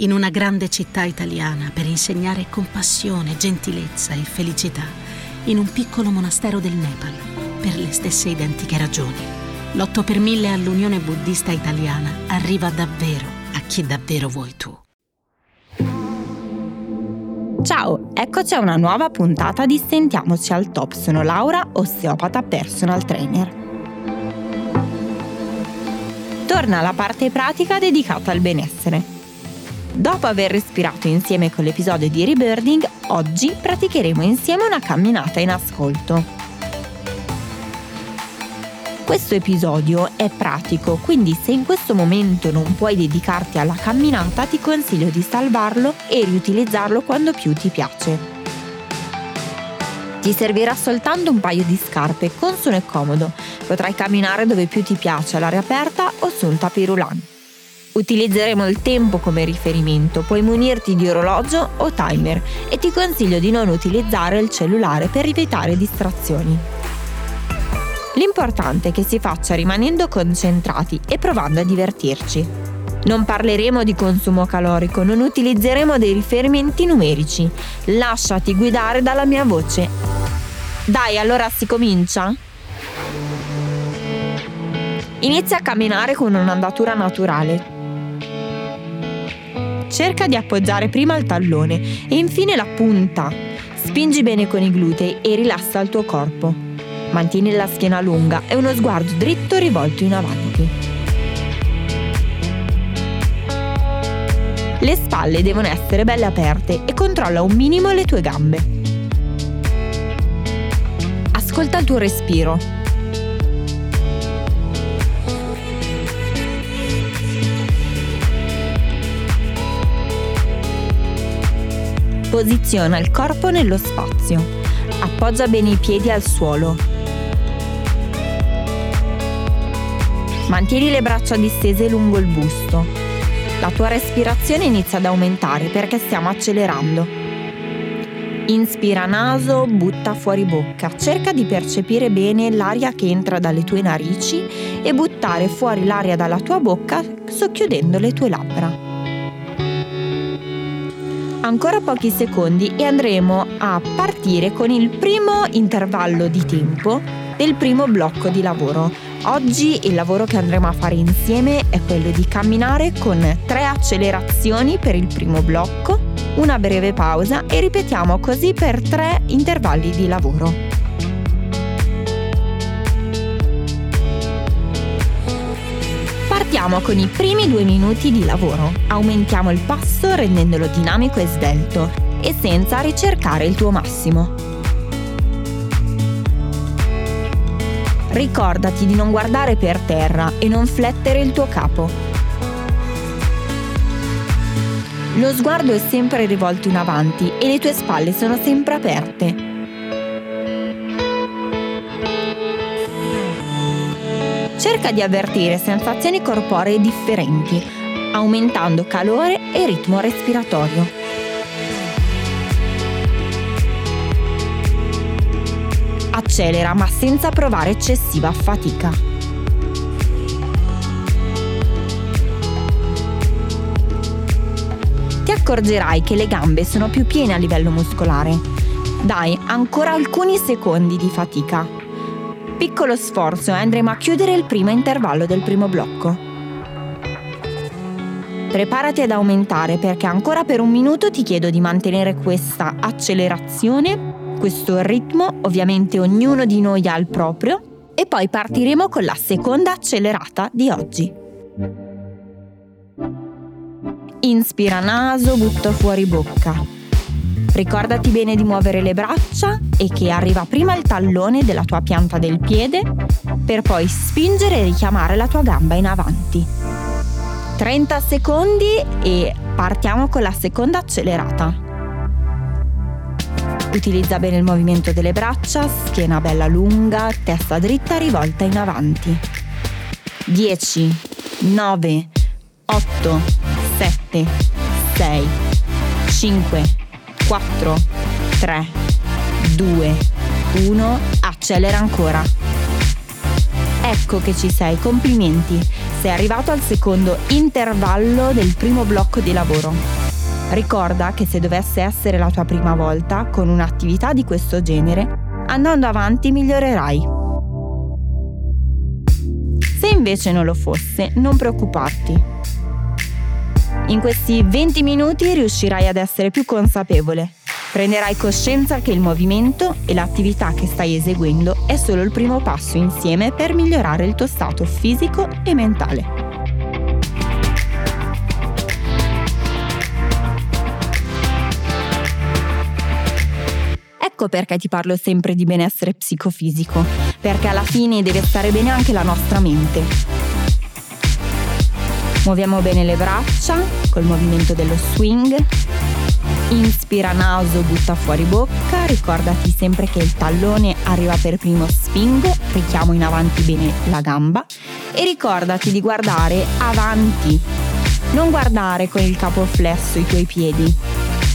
in una grande città italiana per insegnare compassione, gentilezza e felicità, in un piccolo monastero del Nepal, per le stesse identiche ragioni. L'8 per 1000 all'Unione Buddista Italiana arriva davvero a chi davvero vuoi tu. Ciao, eccoci a una nuova puntata di Sentiamoci al Top. Sono Laura, osteopata personal trainer. Torna la parte pratica dedicata al benessere. Dopo aver respirato insieme con l'episodio di Rebirding, oggi praticheremo insieme una camminata in ascolto. Questo episodio è pratico, quindi se in questo momento non puoi dedicarti alla camminata ti consiglio di salvarlo e riutilizzarlo quando più ti piace. Ti servirà soltanto un paio di scarpe, consono e comodo. Potrai camminare dove più ti piace, all'aria aperta o sul tapirulan. Utilizzeremo il tempo come riferimento, puoi munirti di orologio o timer e ti consiglio di non utilizzare il cellulare per evitare distrazioni. L'importante è che si faccia rimanendo concentrati e provando a divertirci. Non parleremo di consumo calorico, non utilizzeremo dei riferimenti numerici. Lasciati guidare dalla mia voce. Dai, allora si comincia? Inizia a camminare con un'andatura naturale, Cerca di appoggiare prima il tallone e infine la punta. Spingi bene con i glutei e rilassa il tuo corpo. Mantieni la schiena lunga e uno sguardo dritto rivolto in avanti. Le spalle devono essere belle aperte e controlla un minimo le tue gambe. Ascolta il tuo respiro Posiziona il corpo nello spazio. Appoggia bene i piedi al suolo. Mantieni le braccia distese lungo il busto. La tua respirazione inizia ad aumentare perché stiamo accelerando. Inspira naso, butta fuori bocca. Cerca di percepire bene l'aria che entra dalle tue narici e buttare fuori l'aria dalla tua bocca socchiudendo le tue labbra ancora pochi secondi e andremo a partire con il primo intervallo di tempo del primo blocco di lavoro. Oggi il lavoro che andremo a fare insieme è quello di camminare con tre accelerazioni per il primo blocco, una breve pausa e ripetiamo così per tre intervalli di lavoro. Partiamo con i primi due minuti di lavoro. Aumentiamo il passo rendendolo dinamico e svelto e senza ricercare il tuo massimo. Ricordati di non guardare per terra e non flettere il tuo capo. Lo sguardo è sempre rivolto in avanti e le tue spalle sono sempre aperte. Cerca di avvertire sensazioni corporee differenti, aumentando calore e ritmo respiratorio. Accelera ma senza provare eccessiva fatica. Ti accorgerai che le gambe sono più piene a livello muscolare. Dai ancora alcuni secondi di fatica piccolo sforzo e andremo a chiudere il primo intervallo del primo blocco. Preparati ad aumentare perché ancora per un minuto ti chiedo di mantenere questa accelerazione, questo ritmo, ovviamente ognuno di noi ha il proprio, e poi partiremo con la seconda accelerata di oggi. Inspira naso, butta fuori bocca. Ricordati bene di muovere le braccia e che arriva prima il tallone della tua pianta del piede per poi spingere e richiamare la tua gamba in avanti. 30 secondi e partiamo con la seconda accelerata. Utilizza bene il movimento delle braccia, schiena bella lunga, testa dritta rivolta in avanti. 10, 9, 8, 7, 6, 5, 4, 3, 2, 1, accelera ancora. Ecco che ci sei, complimenti. Sei arrivato al secondo intervallo del primo blocco di lavoro. Ricorda che se dovesse essere la tua prima volta con un'attività di questo genere, andando avanti migliorerai. Se invece non lo fosse, non preoccuparti. In questi 20 minuti riuscirai ad essere più consapevole Prenderai coscienza che il movimento e l'attività che stai eseguendo è solo il primo passo insieme per migliorare il tuo stato fisico e mentale. Ecco perché ti parlo sempre di benessere psicofisico, perché alla fine deve stare bene anche la nostra mente. Muoviamo bene le braccia col movimento dello swing. Inspira naso, butta fuori bocca, ricordati sempre che il tallone arriva per primo spingo, richiamo in avanti bene la gamba. E ricordati di guardare avanti, non guardare con il capo flesso i tuoi piedi.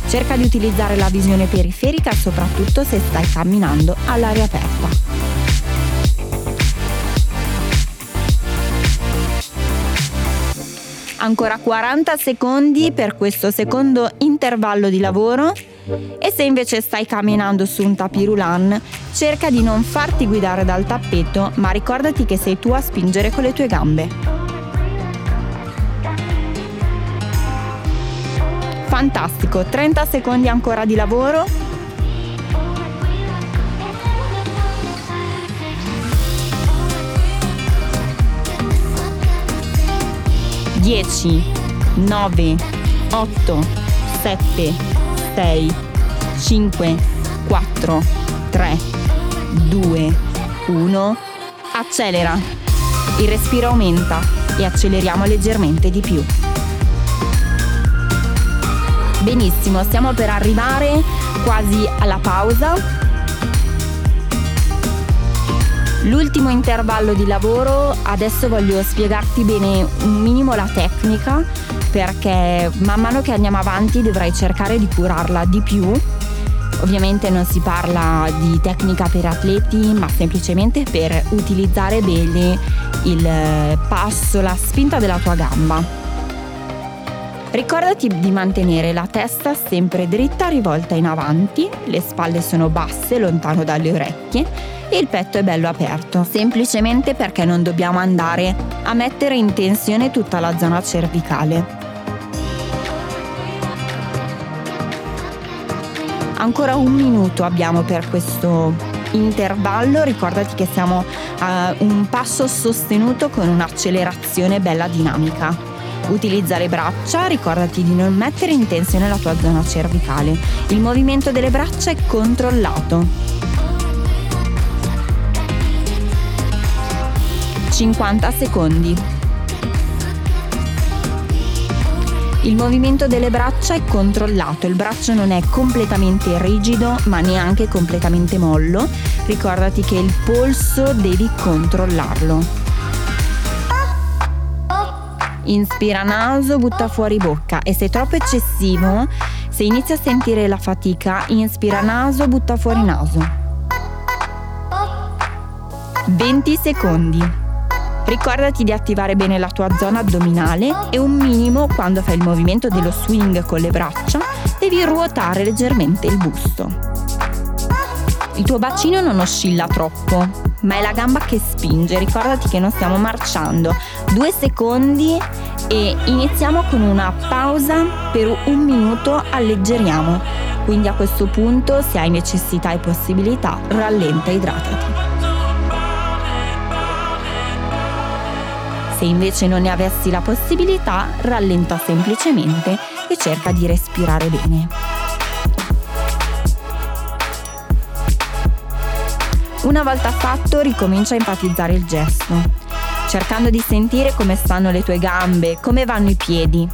Cerca di utilizzare la visione periferica soprattutto se stai camminando all'aria aperta. Ancora 40 secondi per questo secondo intervallo di lavoro e se invece stai camminando su un tapirulan, cerca di non farti guidare dal tappeto, ma ricordati che sei tu a spingere con le tue gambe. Fantastico, 30 secondi ancora di lavoro 10, 9, 8, 7, 6, 5, 4, 3, 2, 1. Accelera. Il respiro aumenta e acceleriamo leggermente di più. Benissimo, stiamo per arrivare quasi alla pausa L'ultimo intervallo di lavoro, adesso voglio spiegarti bene un minimo la tecnica perché man mano che andiamo avanti dovrai cercare di curarla di più. Ovviamente non si parla di tecnica per atleti, ma semplicemente per utilizzare bene il passo, la spinta della tua gamba. Ricordati di mantenere la testa sempre dritta rivolta in avanti, le spalle sono basse, lontano dalle orecchie e il petto è bello aperto, semplicemente perché non dobbiamo andare a mettere in tensione tutta la zona cervicale. Ancora un minuto abbiamo per questo intervallo, ricordati che siamo a un passo sostenuto con un'accelerazione bella dinamica. Utilizza le braccia, ricordati di non mettere in tensione la tua zona cervicale. Il movimento delle braccia è controllato. 50 secondi. Il movimento delle braccia è controllato, il braccio non è completamente rigido ma neanche completamente mollo. Ricordati che il polso devi controllarlo. Inspira naso, butta fuori bocca e se è troppo eccessivo, se inizi a sentire la fatica, inspira naso, butta fuori naso. 20 secondi. Ricordati di attivare bene la tua zona addominale e un minimo quando fai il movimento dello swing con le braccia, devi ruotare leggermente il busto. Il tuo bacino non oscilla troppo, ma è la gamba che spinge. Ricordati che non stiamo marciando. Due secondi e iniziamo con una pausa per un minuto, alleggeriamo. Quindi a questo punto, se hai necessità e possibilità, rallenta e idratati. Se invece non ne avessi la possibilità, rallenta semplicemente e cerca di respirare bene. Una volta fatto, ricomincia a enfatizzare il gesto, cercando di sentire come stanno le tue gambe, come vanno i piedi.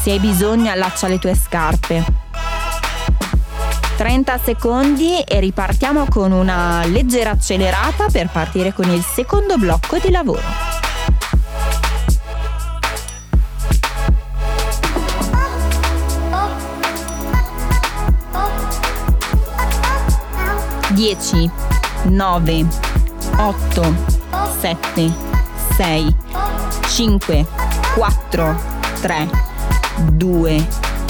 Se hai bisogno, allaccia le tue scarpe. 30 secondi e ripartiamo con una leggera accelerata per partire con il secondo blocco di lavoro. 10, 9, 8, 7, 6, 5, 4, 3, 2,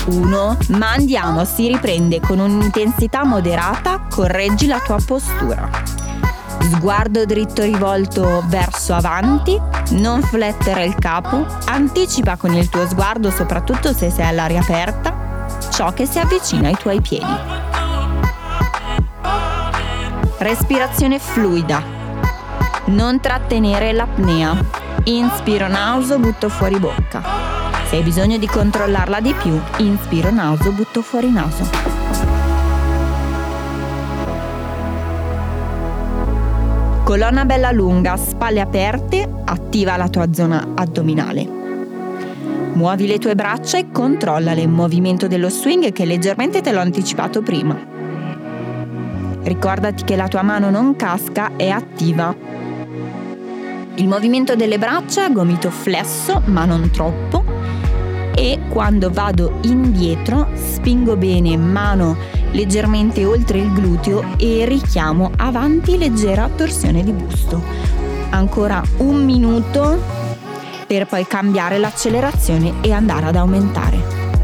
1. Ma andiamo, si riprende con un'intensità moderata, correggi la tua postura. Sguardo dritto rivolto verso avanti, non flettere il capo, anticipa con il tuo sguardo, soprattutto se sei all'aria aperta, ciò che si avvicina ai tuoi piedi. Respirazione fluida. Non trattenere l'apnea. Inspiro naso, butto fuori bocca. Se hai bisogno di controllarla di più, inspiro naso, butto fuori naso. Colonna bella lunga, spalle aperte, attiva la tua zona addominale. Muovi le tue braccia e controlla il movimento dello swing che leggermente te l'ho anticipato prima. Ricordati che la tua mano non casca, è attiva. Il movimento delle braccia, gomito flesso ma non troppo. E quando vado indietro, spingo bene mano leggermente oltre il gluteo e richiamo avanti leggera torsione di busto. Ancora un minuto per poi cambiare l'accelerazione e andare ad aumentare.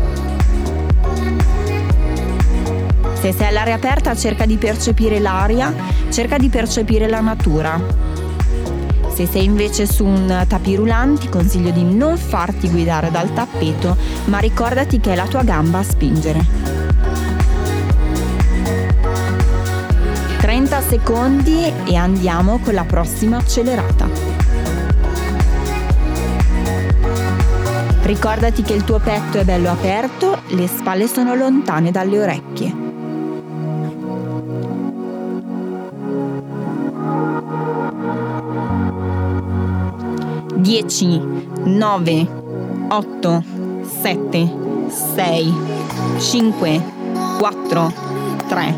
Se sei all'aria aperta cerca di percepire l'aria, cerca di percepire la natura. Se sei invece su un tapirulante ti consiglio di non farti guidare dal tappeto, ma ricordati che è la tua gamba a spingere. 30 secondi e andiamo con la prossima accelerata. Ricordati che il tuo petto è bello aperto, le spalle sono lontane dalle orecchie. Dieci, nove, otto, sette, sei, cinque, quattro, tre,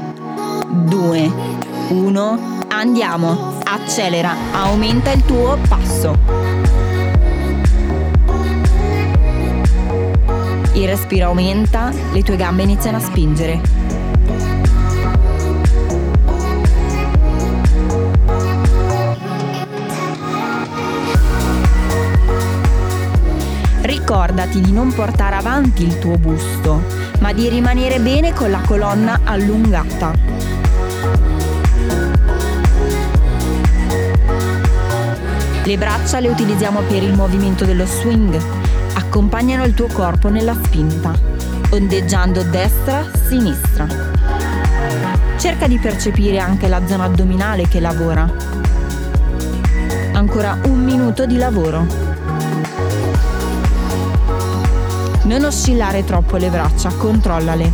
2, 1, andiamo, accelera, aumenta il tuo passo. Il respiro aumenta, le tue gambe iniziano a spingere. Ricordati di non portare avanti il tuo busto, ma di rimanere bene con la colonna allungata. Le braccia le utilizziamo per il movimento dello swing. Accompagnano il tuo corpo nella spinta, ondeggiando destra-sinistra. Cerca di percepire anche la zona addominale che lavora. Ancora un minuto di lavoro. Non oscillare troppo le braccia, controllale.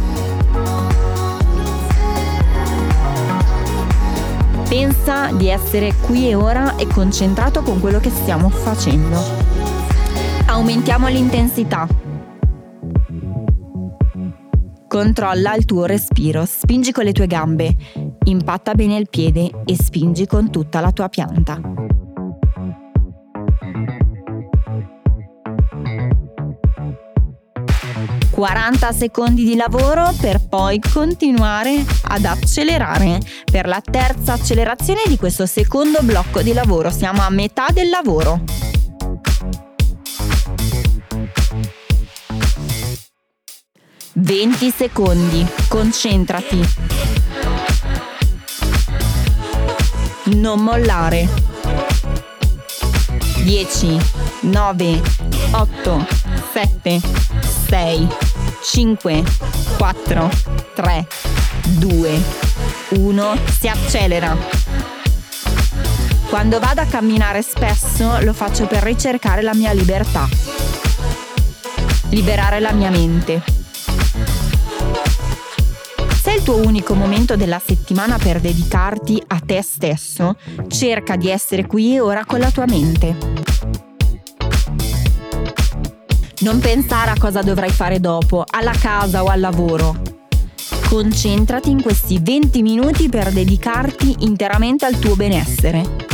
Pensa di essere qui e ora e concentrato con quello che stiamo facendo. Aumentiamo l'intensità. Controlla il tuo respiro, spingi con le tue gambe, impatta bene il piede e spingi con tutta la tua pianta. 40 secondi di lavoro per poi continuare ad accelerare. Per la terza accelerazione di questo secondo blocco di lavoro siamo a metà del lavoro. Venti secondi, concentrati. Non mollare. 10, 9, 8, 7, 6, 5, 4, 3, 2, 1, si accelera. Quando vado a camminare spesso lo faccio per ricercare la mia libertà, liberare la mia mente. Se è il tuo unico momento della settimana per dedicarti a te stesso, cerca di essere qui e ora con la tua mente. Non pensare a cosa dovrai fare dopo, alla casa o al lavoro. Concentrati in questi 20 minuti per dedicarti interamente al tuo benessere.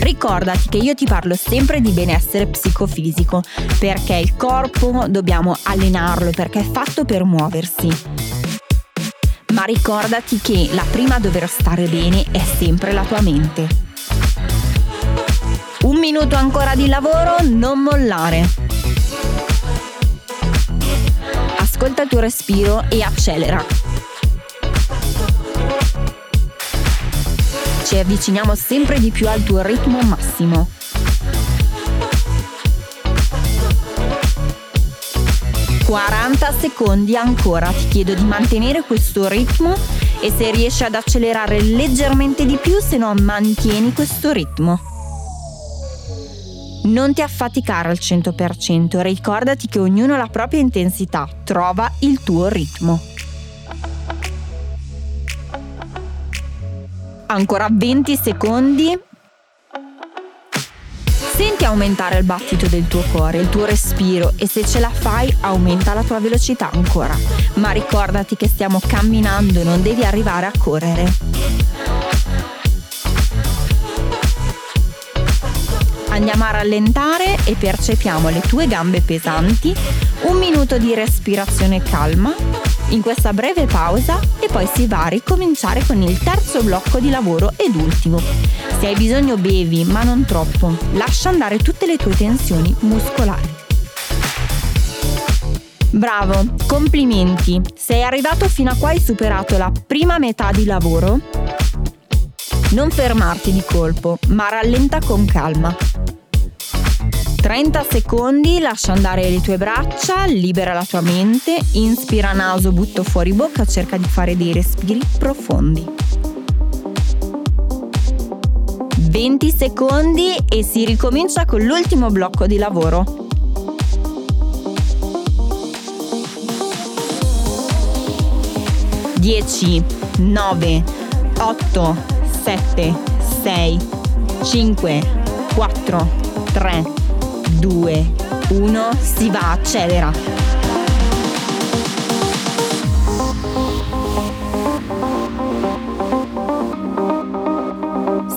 Ricordati che io ti parlo sempre di benessere psicofisico, perché il corpo dobbiamo allenarlo, perché è fatto per muoversi ma ricordati che la prima a dover stare bene è sempre la tua mente. Un minuto ancora di lavoro, non mollare. Ascolta il tuo respiro e accelera. Ci avviciniamo sempre di più al tuo ritmo massimo. 40 secondi ancora, ti chiedo di mantenere questo ritmo e se riesci ad accelerare leggermente di più, se no mantieni questo ritmo. Non ti affaticare al 100%, ricordati che ognuno ha la propria intensità, trova il tuo ritmo. Ancora 20 secondi Senti aumentare il battito del tuo cuore, il tuo respiro e se ce la fai aumenta la tua velocità ancora. Ma ricordati che stiamo camminando, non devi arrivare a correre. Andiamo a rallentare e percepiamo le tue gambe pesanti, un minuto di respirazione calma in questa breve pausa e poi si va a ricominciare con il terzo blocco di lavoro ed ultimo. Se hai bisogno bevi, ma non troppo. Lascia andare tutte le tue tensioni muscolari. Bravo, complimenti. Sei arrivato fino a qua hai superato la prima metà di lavoro. Non fermarti di colpo, ma rallenta con calma. 30 secondi, lascia andare le tue braccia, libera la tua mente, inspira naso, butto fuori bocca, cerca di fare dei respiri profondi. 20 secondi e si ricomincia con l'ultimo blocco di lavoro. Dieci, nove, otto, sette, sei, cinque, quattro, tre. 2, 1, si va, accelera.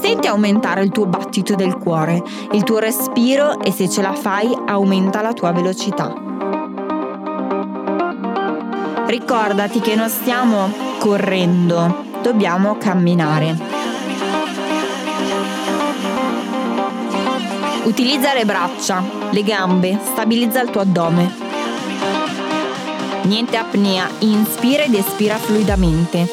Senti aumentare il tuo battito del cuore, il tuo respiro e se ce la fai aumenta la tua velocità. Ricordati che non stiamo correndo, dobbiamo camminare. Utilizza le braccia, le gambe, stabilizza il tuo addome. Niente apnea, inspira ed espira fluidamente.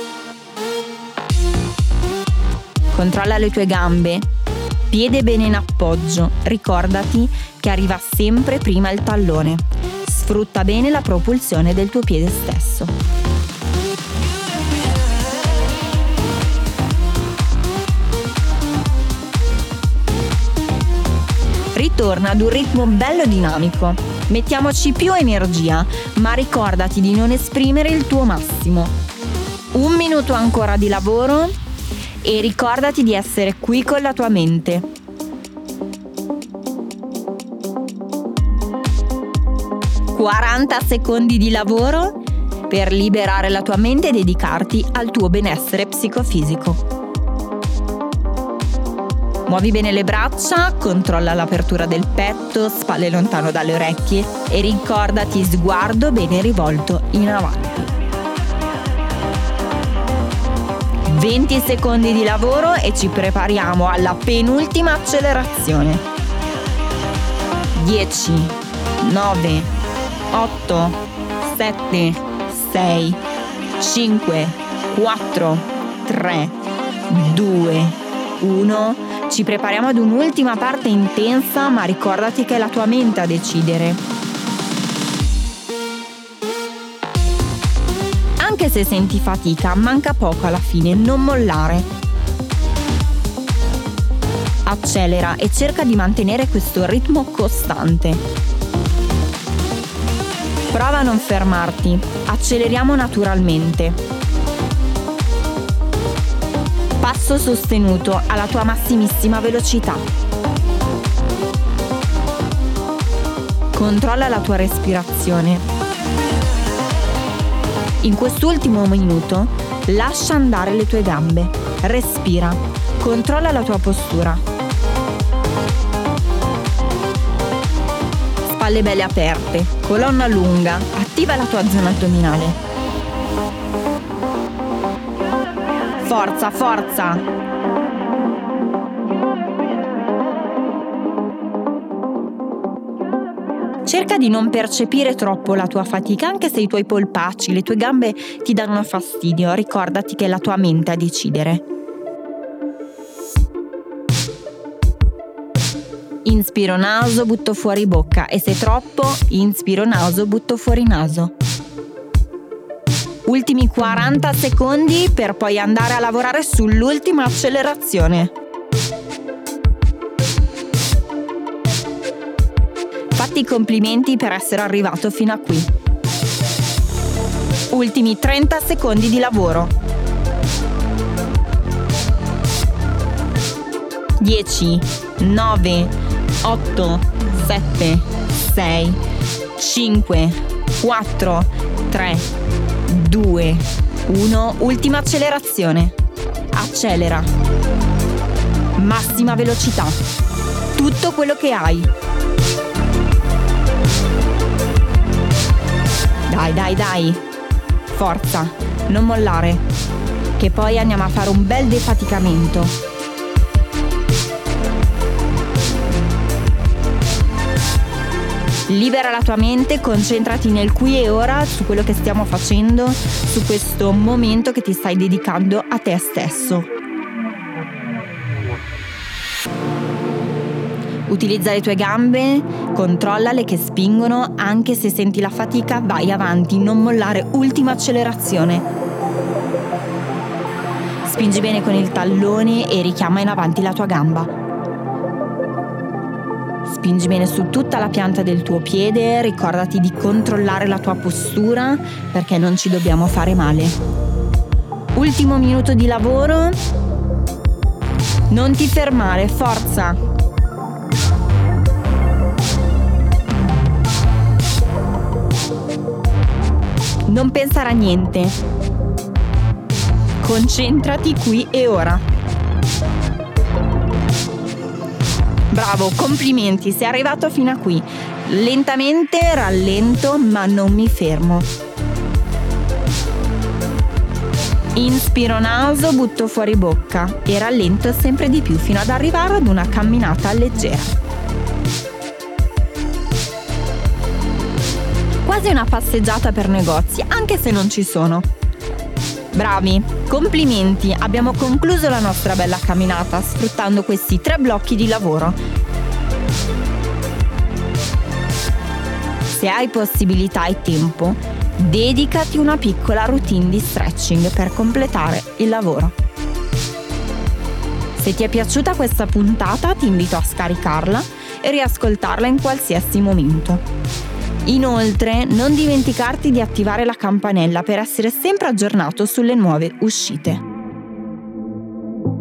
Controlla le tue gambe, piede bene in appoggio, ricordati che arriva sempre prima il tallone. Sfrutta bene la propulsione del tuo piede stesso. Ritorna ad un ritmo bello dinamico. Mettiamoci più energia, ma ricordati di non esprimere il tuo massimo. Un minuto ancora di lavoro e ricordati di essere qui con la tua mente. «40 secondi di lavoro per liberare la tua mente e dedicarti al tuo benessere psicofisico. Muovi bene le braccia, controlla l'apertura del petto, spalle lontano dalle orecchie e ricordati sguardo bene rivolto in avanti. 20 secondi di lavoro e ci prepariamo alla penultima accelerazione. 10, 9, 8, 7, 6, 5, 4, 3, 2, 1 ci prepariamo ad un'ultima parte intensa, ma ricordati che è la tua mente a decidere. Anche se senti fatica, manca poco alla fine, non mollare. Accelera e cerca di mantenere questo ritmo costante. Prova a non fermarti, acceleriamo naturalmente. Passo sostenuto alla tua massimissima velocità. Controlla la tua respirazione. In quest'ultimo minuto lascia andare le tue gambe, respira, controlla la tua postura. Spalle belle aperte, colonna lunga, attiva la tua zona addominale. Forza, forza! Cerca di non percepire troppo la tua fatica, anche se i tuoi polpacci, le tue gambe ti danno fastidio. Ricordati che è la tua mente a decidere. Inspiro naso, butto fuori bocca e se troppo, inspiro naso, butto fuori naso. Ultimi 40 secondi per poi andare a lavorare sull'ultima accelerazione. Fatti i complimenti per essere arrivato fino a qui. Ultimi 30 secondi di lavoro. 10, 9, 8, 7, 6, 5, 4, 3, 2, 1. Ultima accelerazione. Accelera. Massima velocità. Tutto quello che hai. Dai, dai, dai. Forza, non mollare. Che poi andiamo a fare un bel defaticamento. Libera la tua mente, concentrati nel qui e ora su quello che stiamo facendo, su questo momento che ti stai dedicando a te stesso. Utilizza le tue gambe, controllale che spingono, anche se senti la fatica, vai avanti, non mollare, ultima accelerazione. Spingi bene con il tallone e richiama in avanti la tua gamba. Spingi bene su tutta la pianta del tuo piede, ricordati di controllare la tua postura perché non ci dobbiamo fare male. Ultimo minuto di lavoro. Non ti fermare, forza! Non pensare a niente. Concentrati qui e ora. Bravo, complimenti, sei arrivato fino a qui. Lentamente rallento, ma non mi fermo. Inspiro naso, butto fuori bocca e rallento sempre di più fino ad arrivare ad una camminata leggera. Quasi una passeggiata per negozi, anche se non ci sono. Bravi, complimenti, abbiamo concluso la nostra bella camminata sfruttando questi tre blocchi di lavoro. Se hai possibilità e tempo, dedicati una piccola routine di stretching per completare il lavoro. Se ti è piaciuta questa puntata ti invito a scaricarla e riascoltarla in qualsiasi momento. Inoltre, non dimenticarti di attivare la campanella per essere sempre aggiornato sulle nuove uscite.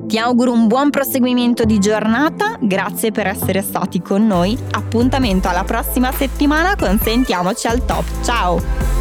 Ti auguro un buon proseguimento di giornata, grazie per essere stati con noi. Appuntamento alla prossima settimana con Sentiamoci al top. Ciao!